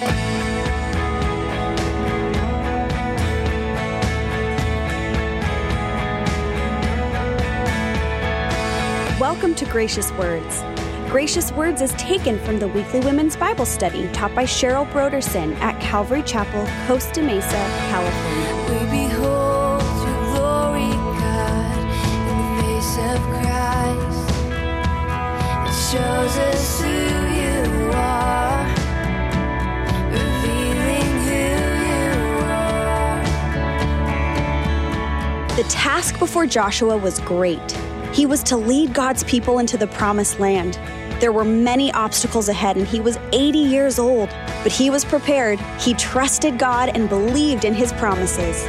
Welcome to Gracious Words. Gracious Words is taken from the weekly women's Bible study taught by Cheryl Brodersen at Calvary Chapel, Costa Mesa, California. We behold your glory, God, in the face of Christ. It shows us who The task before Joshua was great. He was to lead God's people into the promised land. There were many obstacles ahead, and he was 80 years old, but he was prepared. He trusted God and believed in his promises.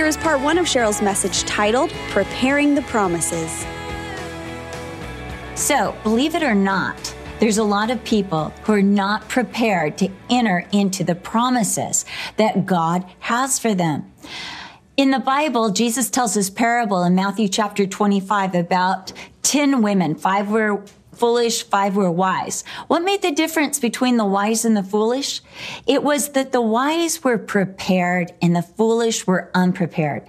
Here is part one of Cheryl's message titled Preparing the Promises. So, believe it or not, there's a lot of people who are not prepared to enter into the promises that God has for them. In the Bible, Jesus tells this parable in Matthew chapter 25 about 10 women. Five were foolish, five were wise. What made the difference between the wise and the foolish? It was that the wise were prepared and the foolish were unprepared.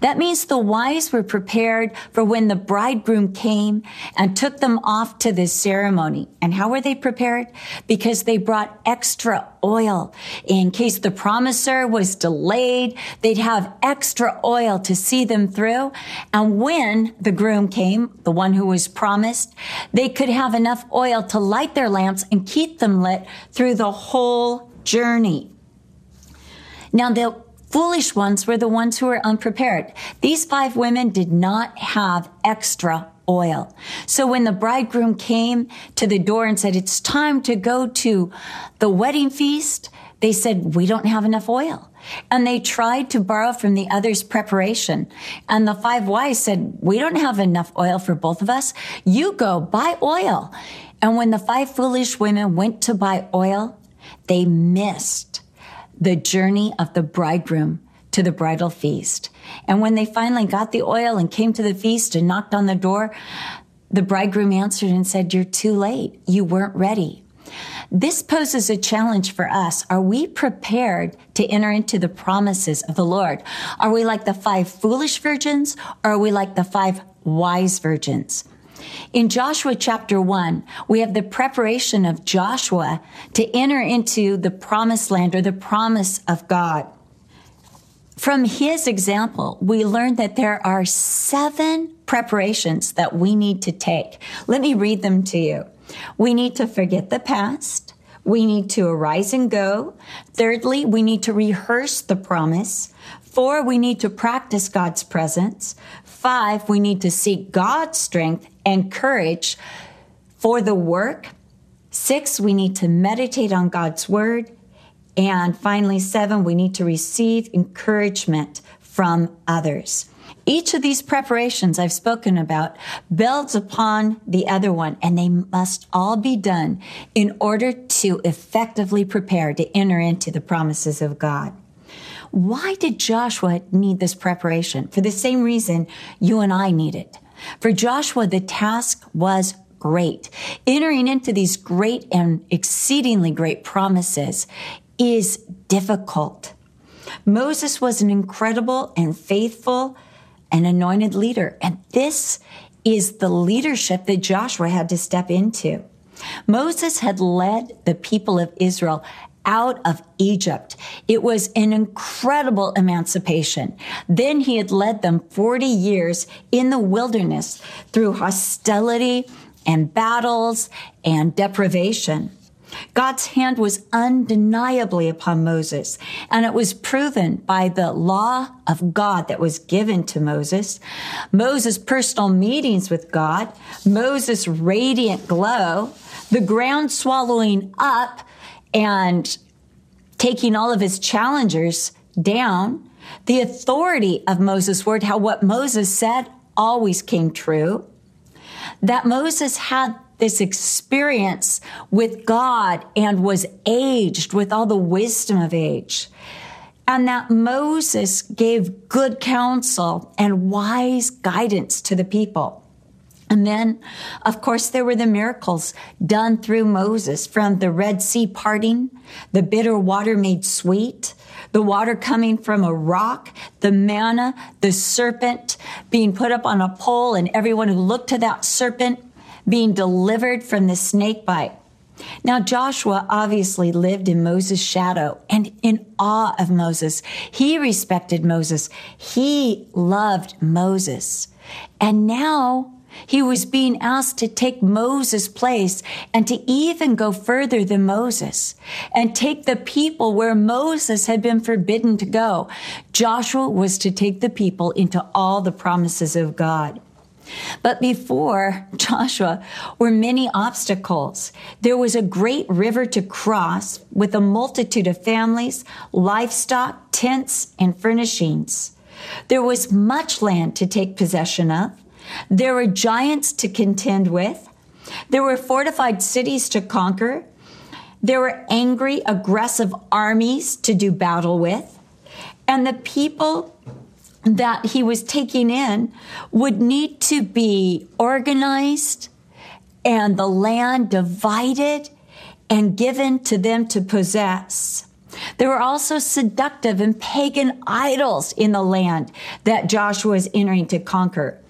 That means the wise were prepared for when the bridegroom came and took them off to this ceremony. And how were they prepared? Because they brought extra oil in case the promiser was delayed. They'd have extra oil to see them through. And when the groom came, the one who was promised, they could have enough oil to light their lamps and keep them lit through the whole journey. Now, the foolish ones were the ones who were unprepared. These five women did not have extra oil. So when the bridegroom came to the door and said, it's time to go to the wedding feast, they said, we don't have enough oil. And they tried to borrow from the others' preparation. And the five wise said, we don't have enough oil for both of us. You go buy oil. And when the five foolish women went to buy oil, they missed the journey of the bridegroom to the bridal feast. And when they finally got the oil and came to the feast and knocked on the door, the bridegroom answered and said, You're too late. You weren't ready. This poses a challenge for us. Are we prepared to enter into the promises of the Lord? Are we like the five foolish virgins or are we like the five wise virgins? In Joshua chapter 1, we have the preparation of Joshua to enter into the promised land or the promise of God. From his example, we learn that there are seven preparations that we need to take. Let me read them to you. We need to forget the past. We need to arise and go. Thirdly, we need to rehearse the promise. Four, we need to practice God's presence. Five, we need to seek God's strength and courage for the work. Six, we need to meditate on God's word. And finally, seven, we need to receive encouragement from others. Each of these preparations I've spoken about builds upon the other one, and they must all be done in order to effectively prepare to enter into the promises of God. Why did Joshua need this preparation? For the same reason you and I need it. For Joshua, the task was great. Entering into these great and exceedingly great promises is difficult. Moses was an incredible and faithful and anointed leader. And this is the leadership that Joshua had to step into. Moses had led the people of Israel out of Egypt. It was an incredible emancipation. Then he had led them 40 years in the wilderness through hostility and battles and deprivation. God's hand was undeniably upon Moses, and it was proven by the law of God that was given to Moses, Moses' personal meetings with God, Moses' radiant glow, the ground swallowing up and taking all of his challengers down, the authority of Moses' word, how what Moses said always came true, that Moses had this experience with God and was aged with all the wisdom of age. And that Moses gave good counsel and wise guidance to the people. And then, of course, there were the miracles done through Moses from the Red Sea parting, the bitter water made sweet, the water coming from a rock, the manna, the serpent being put up on a pole, and everyone who looked to that serpent being delivered from the snake bite. Now, Joshua obviously lived in Moses' shadow and in awe of Moses. He respected Moses. He loved Moses. And now he was being asked to take Moses' place and to even go further than Moses and take the people where Moses had been forbidden to go. Joshua was to take the people into all the promises of God. But before Joshua were many obstacles. There was a great river to cross with a multitude of families, livestock, tents, and furnishings. There was much land to take possession of. There were giants to contend with. There were fortified cities to conquer. There were angry, aggressive armies to do battle with. And the people that he was taking in would need to be organized and the land divided and given to them to possess. There were also seductive and pagan idols in the land that Joshua was entering to conquer.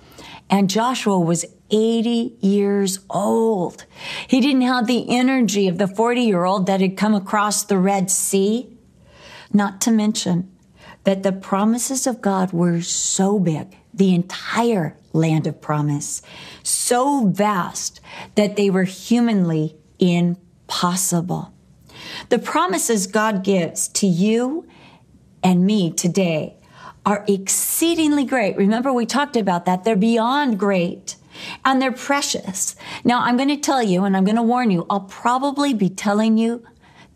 And Joshua was 80 years old. He didn't have the energy of the 40 year old that had come across the Red Sea. Not to mention that the promises of God were so big, the entire land of promise, so vast that they were humanly impossible. The promises God gives to you and me today are exceedingly great. Remember, we talked about that. They're beyond great and they're precious. Now, I'm going to tell you, and I'm going to warn you, I'll probably be telling you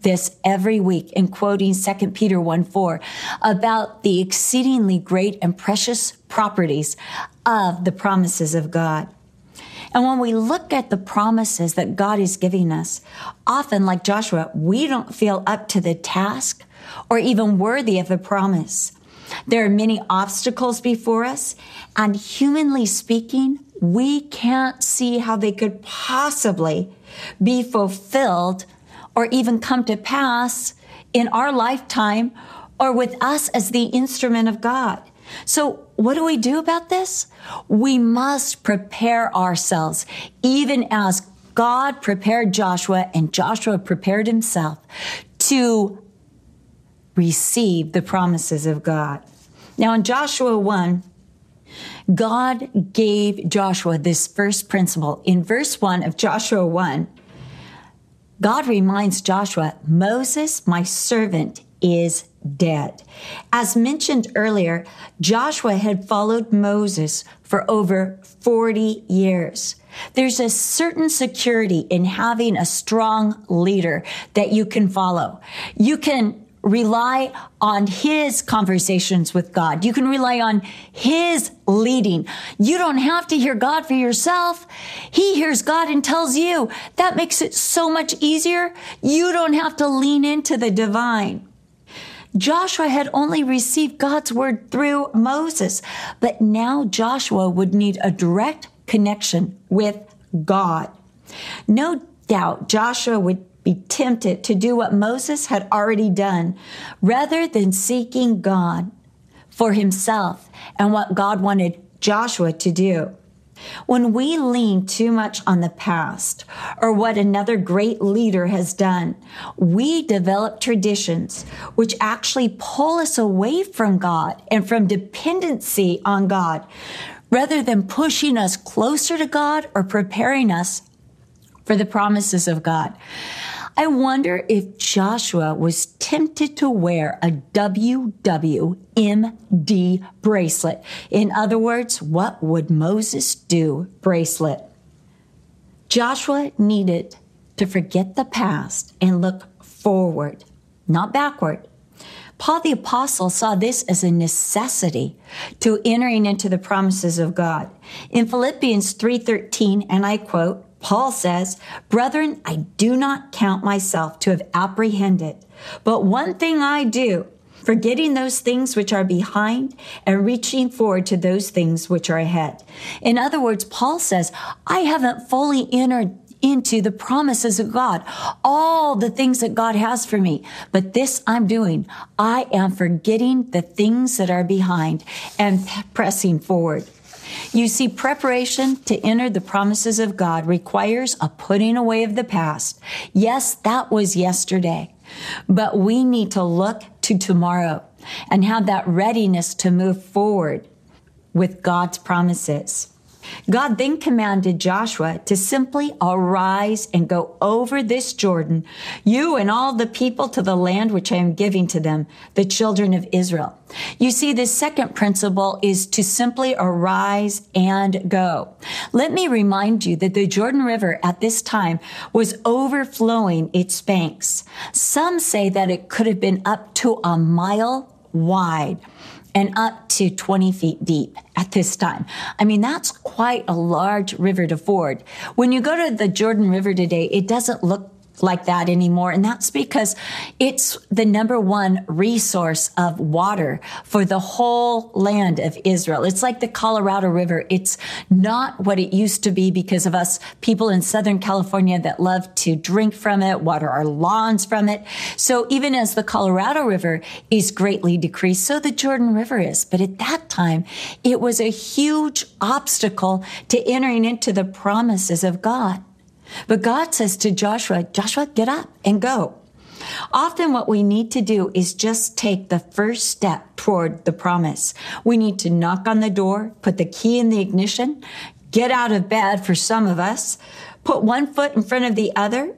this every week in quoting 2 Peter 1 4 about the exceedingly great and precious properties of the promises of God. And when we look at the promises that God is giving us, often like Joshua, we don't feel up to the task or even worthy of the promise. There are many obstacles before us, and humanly speaking, we can't see how they could possibly be fulfilled or even come to pass in our lifetime or with us as the instrument of God. So what do we do about this? We must prepare ourselves, even as God prepared Joshua and Joshua prepared himself to receive the promises of God. Now in Joshua 1, God gave Joshua this first principle. In verse 1 of Joshua 1, God reminds Joshua, Moses, my servant, is dead. As mentioned earlier, Joshua had followed Moses for over 40 years. There's a certain security in having a strong leader that you can follow. You can rely on his conversations with God. You can rely on his leading. You don't have to hear God for yourself. He hears God and tells you. That makes it so much easier. You don't have to lean into the divine. Joshua had only received God's word through Moses, but now Joshua would need a direct connection with God. No doubt Joshua would be tempted to do what Moses had already done rather than seeking God for himself and what God wanted Joshua to do. When we lean too much on the past or what another great leader has done, we develop traditions which actually pull us away from God and from dependency on God rather than pushing us closer to God or preparing us for the promises of God. I wonder if Joshua was tempted to wear a WWMD bracelet. In other words, what would Moses do bracelet? Joshua needed to forget the past and look forward, not backward. Paul the apostle saw this as a necessity to entering into the promises of God. In Philippians 3:13, and I quote, Paul says, Brethren, I do not count myself to have apprehended, but one thing I do, forgetting those things which are behind and reaching forward to those things which are ahead. In other words, Paul says, I haven't fully entered into the promises of God, all the things that God has for me. But this I'm doing. I am forgetting the things that are behind and pressing forward. You see, preparation to enter the promises of God requires a putting away of the past. Yes, that was yesterday, but we need to look to tomorrow and have that readiness to move forward with God's promises. God then commanded Joshua to simply arise and go over this Jordan, you and all the people to the land which I am giving to them, the children of Israel. You see, the second principle is to simply arise and go. Let me remind you that the Jordan River at this time was overflowing its banks. Some say that it could have been up to a mile wide and up to 20 feet deep at this time. I mean, that's quite a large river to ford. When you go to the Jordan River today, it doesn't look like that anymore. And that's because it's the number one resource of water for the whole land of Israel. It's like the Colorado River. It's not what it used to be because of us people in Southern California that love to drink from it, water our lawns from it. So even as the Colorado River is greatly decreased, so the Jordan River is. But at that time, it was a huge obstacle to entering into the promises of God. But God says to Joshua, Joshua, get up and go. Often what we need to do is just take the first step toward the promise. We need to knock on the door, put the key in the ignition, get out of bed for some of us, put one foot in front of the other,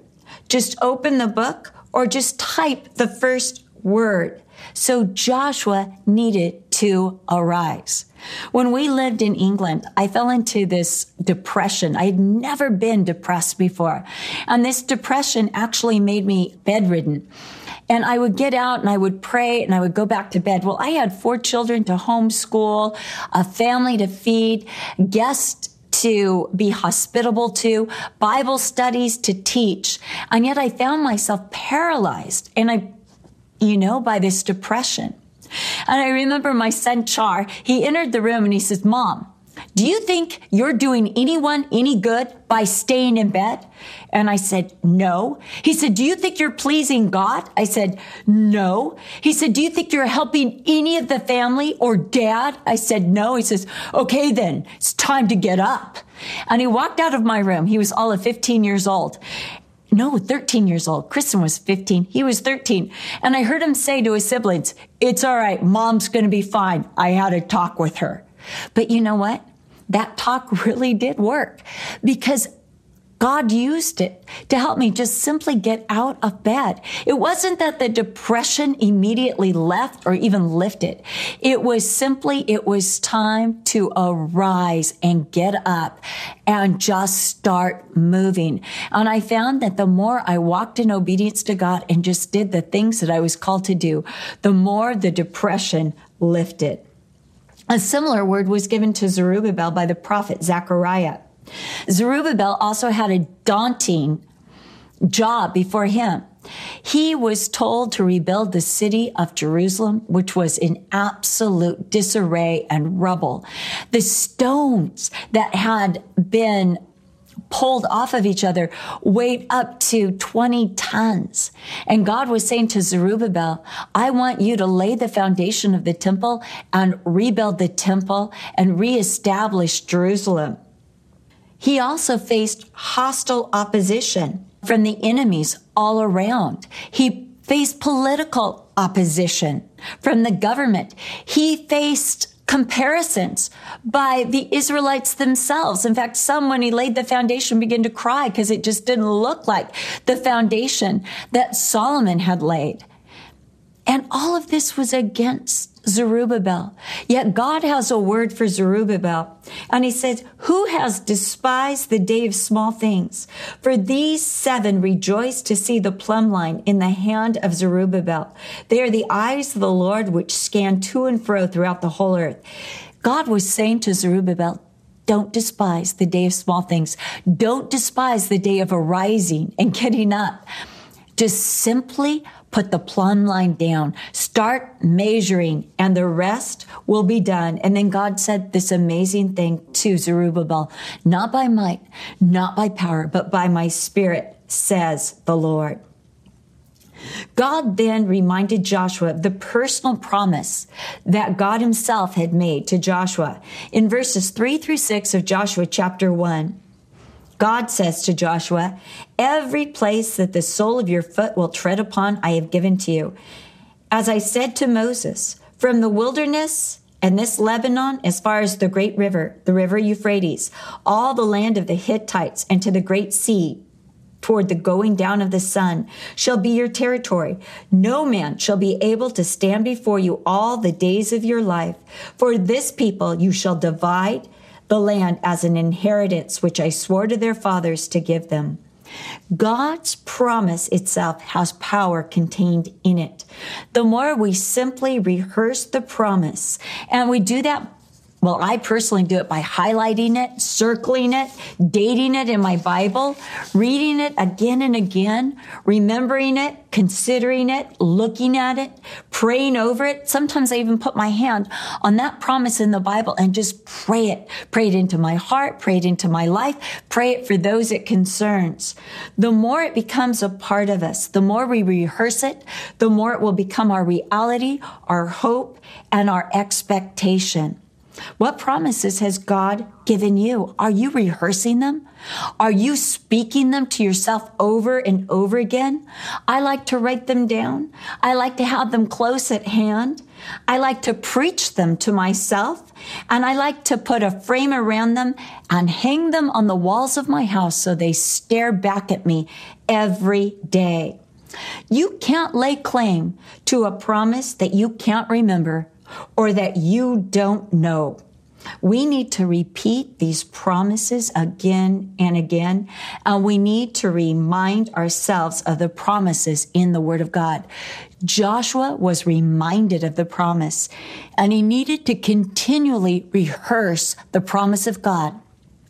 just open the book or just type the first word. So Joshua needed to arise. When we lived in England, I fell into this depression. I had never been depressed before. And this depression actually made me bedridden. And I would get out and I would pray and I would go back to bed. Well, I had four children to homeschool, a family to feed, guests to be hospitable to, Bible studies to teach. And yet I found myself paralyzed and I, you know, by this depression. And I remember my son Char, he entered the room and he says, Mom, do you think you're doing anyone any good by staying in bed? And I said, no. He said, do you think you're pleasing God? I said, no. He said, do you think you're helping any of the family or dad? I said, no. He says, okay, then it's time to get up. And he walked out of my room. He was all of 15 years old no, 13 years old. Kristen was 15. He was 13. And I heard him say to his siblings, it's all right. Mom's going to be fine. I had a talk with her. But you know what? That talk really did work because God used it to help me just simply get out of bed. It wasn't that the depression immediately left or even lifted. It was simply, it was time to arise and get up and just start moving. And I found that the more I walked in obedience to God and just did the things that I was called to do, the more the depression lifted. A similar word was given to Zerubbabel by the prophet Zechariah. Zerubbabel also had a daunting job before him. He was told to rebuild the city of Jerusalem, which was in absolute disarray and rubble. The stones that had been pulled off of each other weighed up to 20 tons. And God was saying to Zerubbabel, I want you to lay the foundation of the temple and rebuild the temple and reestablish Jerusalem. He also faced hostile opposition from the enemies all around. He faced political opposition from the government. He faced comparisons by the Israelites themselves. In fact, some, when he laid the foundation, began to cry because it just didn't look like the foundation that Solomon had laid. And all of this was against Zerubbabel. Yet God has a word for Zerubbabel. And he says, who has despised the day of small things? For these seven rejoice to see the plumb line in the hand of Zerubbabel. They are the eyes of the Lord which scan to and fro throughout the whole earth. God was saying to Zerubbabel, don't despise the day of small things. Don't despise the day of arising and getting up. Just simply put the plumb line down, start measuring, and the rest will be done. And then God said this amazing thing to Zerubbabel, not by might, not by power, but by my spirit, says the Lord. God then reminded Joshua of the personal promise that God himself had made to Joshua. In verses 3 through 6 of Joshua chapter 1, God says to Joshua, Every place that the sole of your foot will tread upon, I have given to you. As I said to Moses, from the wilderness and this Lebanon, as far as the great river, the river Euphrates, all the land of the Hittites, and to the great sea, toward the going down of the sun, shall be your territory. No man shall be able to stand before you all the days of your life. For this people you shall divide the land as an inheritance which I swore to their fathers to give them. God's promise itself has power contained in it. The more we simply rehearse the promise, and we do that well, I personally do it by highlighting it, circling it, dating it in my Bible, reading it again and again, remembering it, considering it, looking at it, praying over it. Sometimes I even put my hand on that promise in the Bible and just pray it, pray it into my heart, pray it into my life, pray it for those it concerns. The more it becomes a part of us, the more we rehearse it, the more it will become our reality, our hope, and our expectation. What promises has God given you? Are you rehearsing them? Are you speaking them to yourself over and over again? I like to write them down. I like to have them close at hand. I like to preach them to myself and I like to put a frame around them and hang them on the walls of my house so they stare back at me every day. You can't lay claim to a promise that you can't remember or that you don't know. We need to repeat these promises again and again, and we need to remind ourselves of the promises in the Word of God. Joshua was reminded of the promise, and he needed to continually rehearse the promise of God.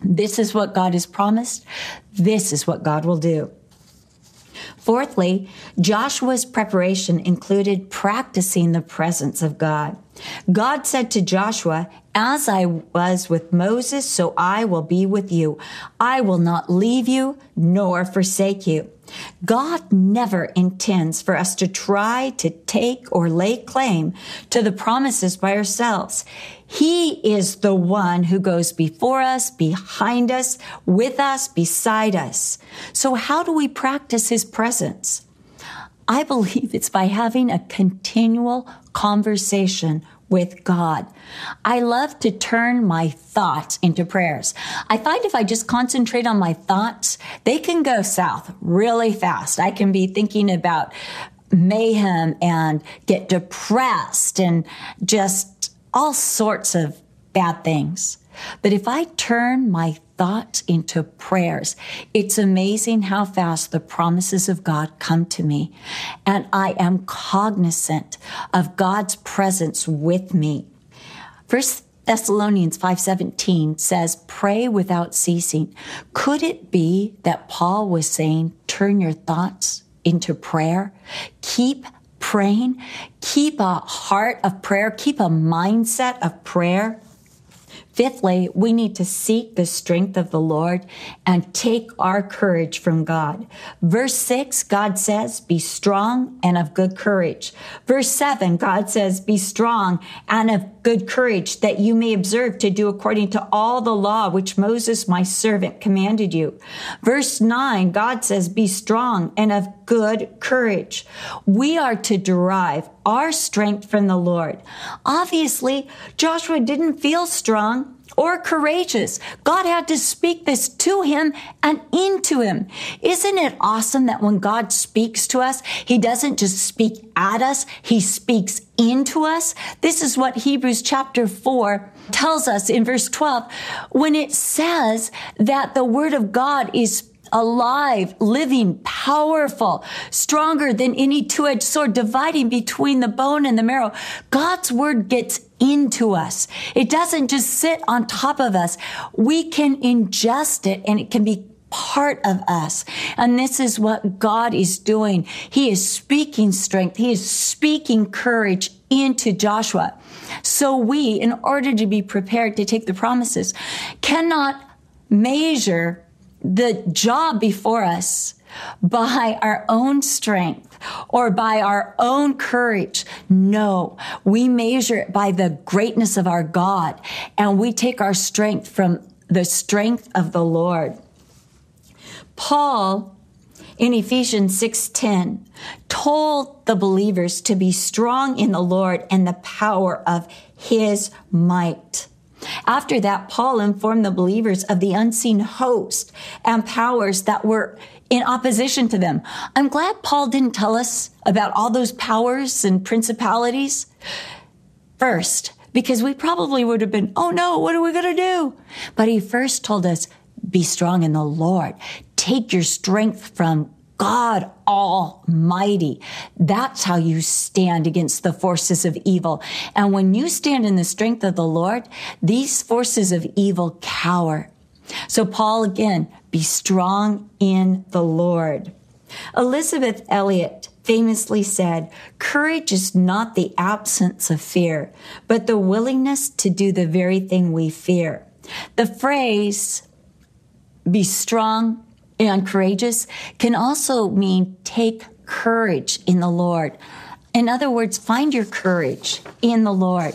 This is what God has promised. This is what God will do. Fourthly, Joshua's preparation included practicing the presence of God. God said to Joshua, As I was with Moses, so I will be with you. I will not leave you nor forsake you. God never intends for us to try to take or lay claim to the promises by ourselves. He is the one who goes before us, behind us, with us, beside us. So how do we practice his presence? I believe it's by having a continual conversation with God. I love to turn my thoughts into prayers. I find if I just concentrate on my thoughts, they can go south really fast. I can be thinking about mayhem and get depressed and just all sorts of bad things. But if I turn my thoughts into prayers, it's amazing how fast the promises of God come to me. And I am cognizant of God's presence with me. First Thessalonians 5:17 says pray without ceasing. Could it be that Paul was saying turn your thoughts into prayer? Keep praying, keep a heart of prayer, keep a mindset of prayer. Fifthly, we need to seek the strength of the Lord and take our courage from God. Verse six, God says, be strong and of good courage. Verse seven, God says, be strong and of good courage that you may observe to do according to all the law which Moses, my servant, commanded you. Verse nine, God says, be strong and of good courage. We are to derive our strength from the Lord. Obviously, Joshua didn't feel strong. Or courageous. God had to speak this to him and into him. Isn't it awesome that when God speaks to us, he doesn't just speak at us, he speaks into us? This is what Hebrews chapter 4 tells us in verse 12 when it says that the word of God is alive, living, powerful, stronger than any two-edged sword, dividing between the bone and the marrow. God's word gets into us. It doesn't just sit on top of us. We can ingest it and it can be part of us. And this is what God is doing. He is speaking strength. He is speaking courage into Joshua. So we, in order to be prepared to take the promises, cannot measure the job before us by our own strength or by our own courage. No, we measure it by the greatness of our God and we take our strength from the strength of the Lord. Paul in Ephesians 6:10 told the believers to be strong in the Lord and the power of his might. After that, Paul informed the believers of the unseen host and powers that were in opposition to them. I'm glad Paul didn't tell us about all those powers and principalities first, because we probably would have been, oh no, what are we going to do? But he first told us, be strong in the Lord. Take your strength from God Almighty. That's how you stand against the forces of evil. And when you stand in the strength of the Lord, these forces of evil cower. So Paul again, be strong in the Lord. Elisabeth Elliot famously said, courage is not the absence of fear, but the willingness to do the very thing we fear. The phrase, be strong and courageous can also mean take courage in the Lord. In other words, find your courage in the Lord.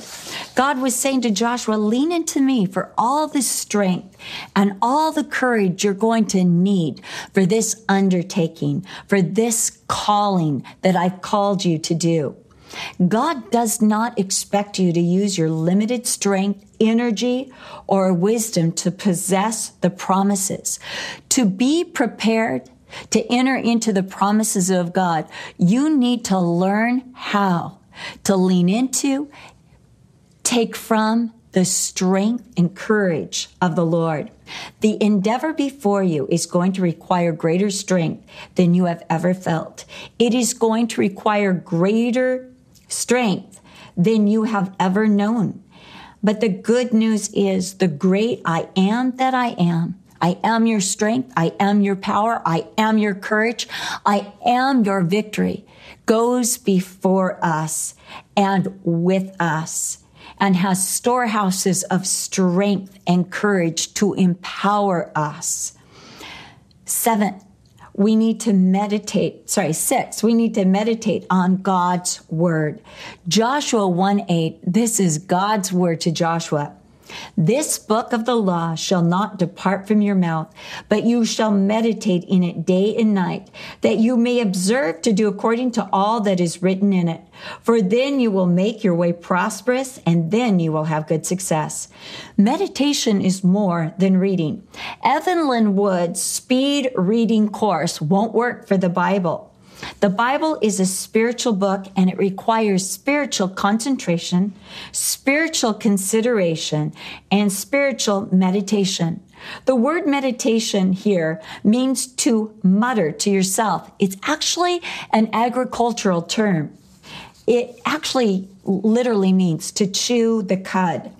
God was saying to Joshua, lean into me for all the strength and all the courage you're going to need for this undertaking, for this calling that I've called you to do. God does not expect you to use your limited strength, energy, or wisdom to possess the promises. To be prepared to enter into the promises of God, you need to learn how to lean into, take from the strength and courage of the Lord. The endeavor before you is going to require greater strength than you have ever felt. It is going to require greater strength than you have ever known. But the good news is the great I am that I am. I am your strength. I am your power. I am your courage. I am your victory goes before us and with us and has storehouses of strength and courage to empower us. Seven, we need to meditate, sorry, six, we need to meditate on God's word. Joshua 1 8, this is God's word to Joshua. This book of the law shall not depart from your mouth, but you shall meditate in it day and night, that you may observe to do according to all that is written in it. For then you will make your way prosperous, and then you will have good success. Meditation is more than reading. Evelyn Wood's speed reading course won't work for the Bible. The Bible is a spiritual book and it requires spiritual concentration, spiritual consideration, and spiritual meditation. The word meditation here means to mutter to yourself. It's actually an agricultural term. It actually literally means to chew the cud.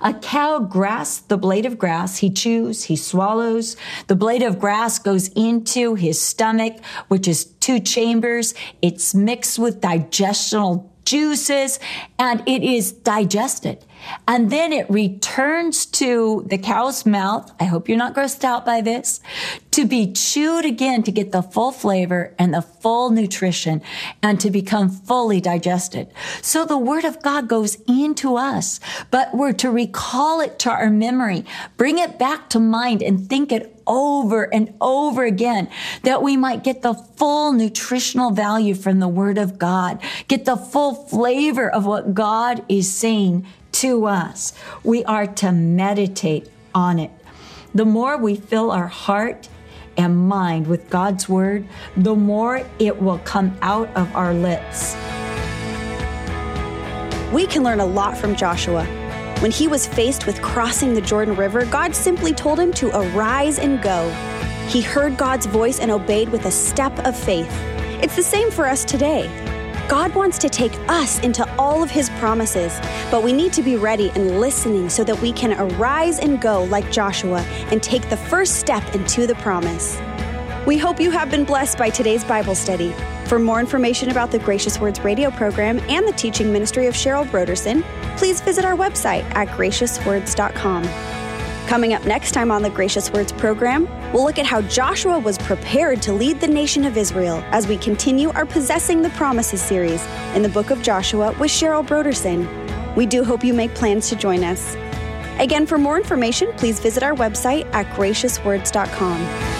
A cow grasps the blade of grass. He chews, he swallows. The blade of grass goes into his stomach, which is two chambers. It's mixed with digestional juices and it is digested. And then it returns to the cow's mouth. I hope you're not grossed out by this to be chewed again to get the full flavor and the full nutrition and to become fully digested. So the word of God goes into us, but we're to recall it to our memory, bring it back to mind and think it over and over again that we might get the full nutritional value from the word of God, get the full flavor of what God is saying to us. We are to meditate on it. The more we fill our heart and mind with God's word, the more it will come out of our lips. We can learn a lot from Joshua. When he was faced with crossing the Jordan River, God simply told him to arise and go. He heard God's voice and obeyed with a step of faith. It's the same for us today. God wants to take us into all of his promises, but we need to be ready and listening so that we can arise and go like Joshua and take the first step into the promise. We hope you have been blessed by today's Bible study. For more information about the Gracious Words radio program and the teaching ministry of Cheryl Brodersen, please visit our website at graciouswords.com. Coming up next time on the Gracious Words program, we'll look at how Joshua was prepared to lead the nation of Israel as we continue our Possessing the Promises series in the book of Joshua with Cheryl Brodersen. We do hope you make plans to join us. Again, for more information, please visit our website at graciouswords.com.